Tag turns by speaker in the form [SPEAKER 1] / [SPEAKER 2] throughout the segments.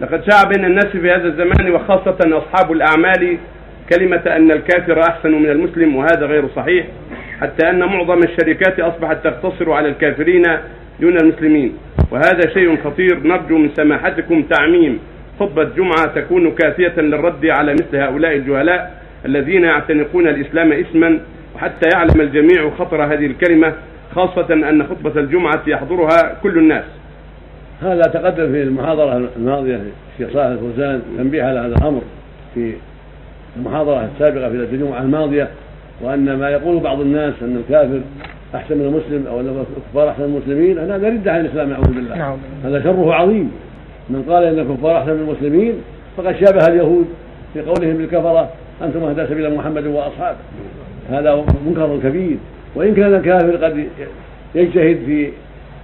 [SPEAKER 1] لقد شاع بين الناس في هذا الزمان وخاصة أصحاب الأعمال كلمة أن الكافر أحسن من المسلم وهذا غير صحيح حتى أن معظم الشركات أصبحت تقتصر على الكافرين دون المسلمين. وهذا شيء خطير نرجو من سماحتكم تعميم خطبة جمعة تكون كافية للرد على مثل هؤلاء الجهلاء الذين يعتنقون الإسلام اسما وحتى يعلم الجميع خطر هذه الكلمة خاصة أن خطبة الجمعة يحضرها كل الناس.
[SPEAKER 2] هذا تقدم في المحاضرة الماضية الشيخ صالح الفوزان تنبيه على هذا الأمر في المحاضرة السابقة في الجمعة الماضية وأن ما يقول بعض الناس أن الكافر أحسن من المسلم أو أن الكفار أحسن من المسلمين هذا رد عن الإسلام نعوذ بالله. نعم. هذا شره عظيم. من قال أن الكفار أحسن من المسلمين فقد شابه اليهود في قولهم للكفرة أنتم أهدى سبيل محمد وأصحابه. هذا منكر كبير. وإن كان الكافر قد يجتهد في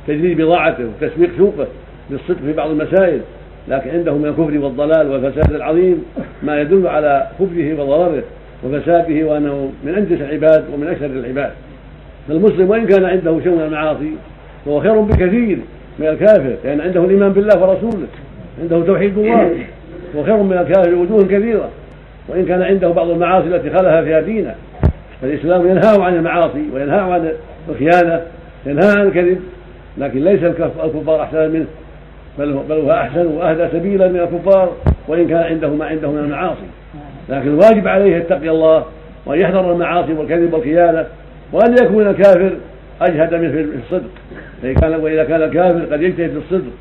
[SPEAKER 2] تجريد بضاعته وتسويق سوقه بالصدق في بعض المسائل لكن عنده من الكفر والضلال والفساد العظيم ما يدل على كفره وضرره وفساده وأنه من أنجس العباد ومن اشر العباد. فالمسلم وإن كان عنده شيء من المعاصي فهو خير بكثير من الكافر لأن عنده الإيمان بالله ورسوله عنده توحيد الله وخير من الكافر وجوه كثيره وإن كان عنده بعض المعاصي التي خلها فيها دينه فالإسلام ينهاه عن المعاصي وينهاه عن الخيانة ينهاه عن الكذب. لكن ليس الكفار أحسن منه بل بل هو أحسن وأهدى سبيلا من الكفار وإن كان عنده ما عنده من المعاصي. لكن الواجب عليه يتقي الله وان يحذر المعاصي والكذب والخيانة وأن يكون الكافر أجهد منه في الصدق. فإن كان وإذا كان الكافر قد يجتهد في الصدق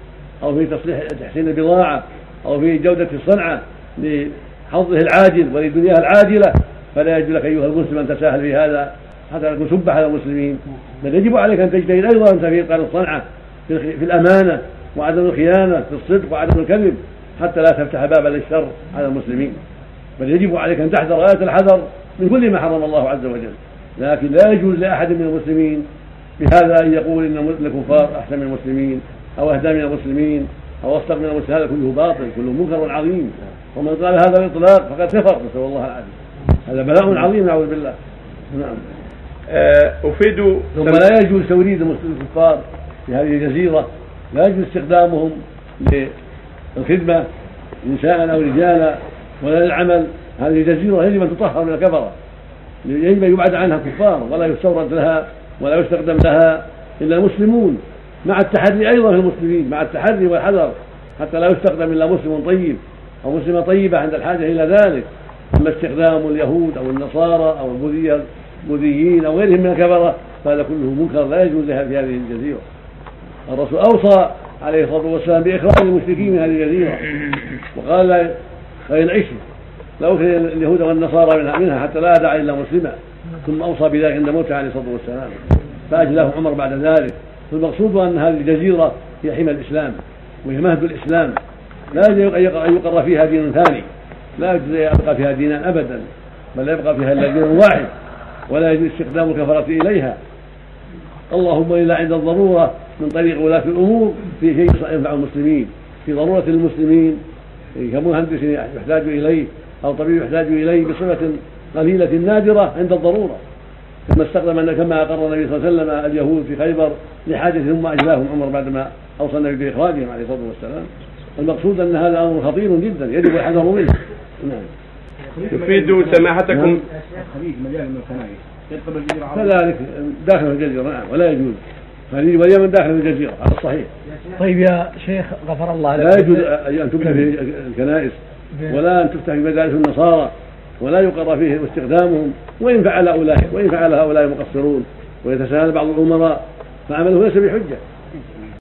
[SPEAKER 2] أو في تصليح تحسين البضاعة أو في جودة الصنعة لحظه العاجل ولدنياه العاجلة فلا يجوز لك أيها المسلم أن تساهل في هذا. حتى تكون سبه على المسلمين. بل يجب عليك أن تجتهد أيضا انت في اتقان الصنعة في الأمانة وعدم الخيانة في الصدق وعدم الكذب حتى لا تفتح بابا للشر على المسلمين. بل يجب عليك أن تحذر آية الحذر من كل ما حرم الله عز وجل. لكن لا يجوز لأحد من المسلمين بهذا أن يقول إن الكفار أحسن من المسلمين أو أهدى من المسلمين أو أصدق من المسلمين. هذا كله باطل كله منكر عظيم. ومن قال هذا الاطلاق فقد كفر نسأل الله العافية. هذا بلاء عظيم نعوذ بالله. نعم.
[SPEAKER 1] آه، أفيد
[SPEAKER 2] ثم لا يجوز توريد الكفار في هذه الجزيرة لا يجوز استخدامهم للخدمة نساء أو رجالا ولا للعمل. هذه الجزيرة يجب أن تطهر من الكفرة. يجب أن يبعد عنها كفار ولا يستورد لها ولا يستخدم لها إلا المسلمون. مع التحري أيضا في المسلمين مع التحري والحذر حتى لا يستخدم إلا مسلم طيب أو مسلمة طيبة عند الحاجة إلى ذلك. أما استخدام اليهود أو النصارى أو البوذيين أو غيرهم من الكفرة فهذا كله منكر لا يجوز لها في هذه الجزيرة. الرسول أوصى عليه الصلاة والسلام بإخراج المشركين من هذه الجزيرة وقال فإن عشوا لأخرج اليهود والنصارى منها, حتى لا أدع إلا مسلما. ثم أوصى بذلك عند موته عليه الصلاة والسلام. فأجله عمر بعد ذلك. فالمقصود أن هذه الجزيرة هي حمى الإسلام وهي مهد الإسلام. لا يجوز أن يقر فيها دين ثاني. لا يجوز أن يبقى فيها دينان أبدا بل لا يبقى فيها إلا دين واحد. ولا يجوز استخدام الكفرة إليها. اللهم إلا عند الضرورة من طريق ولاة الأمور في شيء ينفع المسلمين. في ضرورة المسلمين كمهندس يحتاج إليه أو طبيب يحتاج إليه بصفة قليلة نادرة عند الضرورة. كما استخدم كما أقر النبي صلى الله عليه وسلم اليهود في خيبر لحاجة ثم أجلاهم عمر بعدما أوصى النبي بإخراجهم عليه الصلاة والسلام. المقصود أن هذا أمر خطير جدا يجب الحذر منه. نعم.
[SPEAKER 1] يفيد سماحتكم.
[SPEAKER 3] الخليج مليان من الكنائس
[SPEAKER 2] كذلك داخل الجزيرة نعم ولا يجوز. الخليج واليمن داخل الجزيرة على الصحيح
[SPEAKER 4] طيب يا شيخ غفر الله لك.
[SPEAKER 2] لا يجوز أن تفتح في الكنائس ولا أن تفتح في مدارس النصارى ولا يقر فيه استخدامهم وإن فعل أولئك وإن فعل هؤلاء المقصرون ويتساهل بعض الأمراء فعمله ليس بحجة.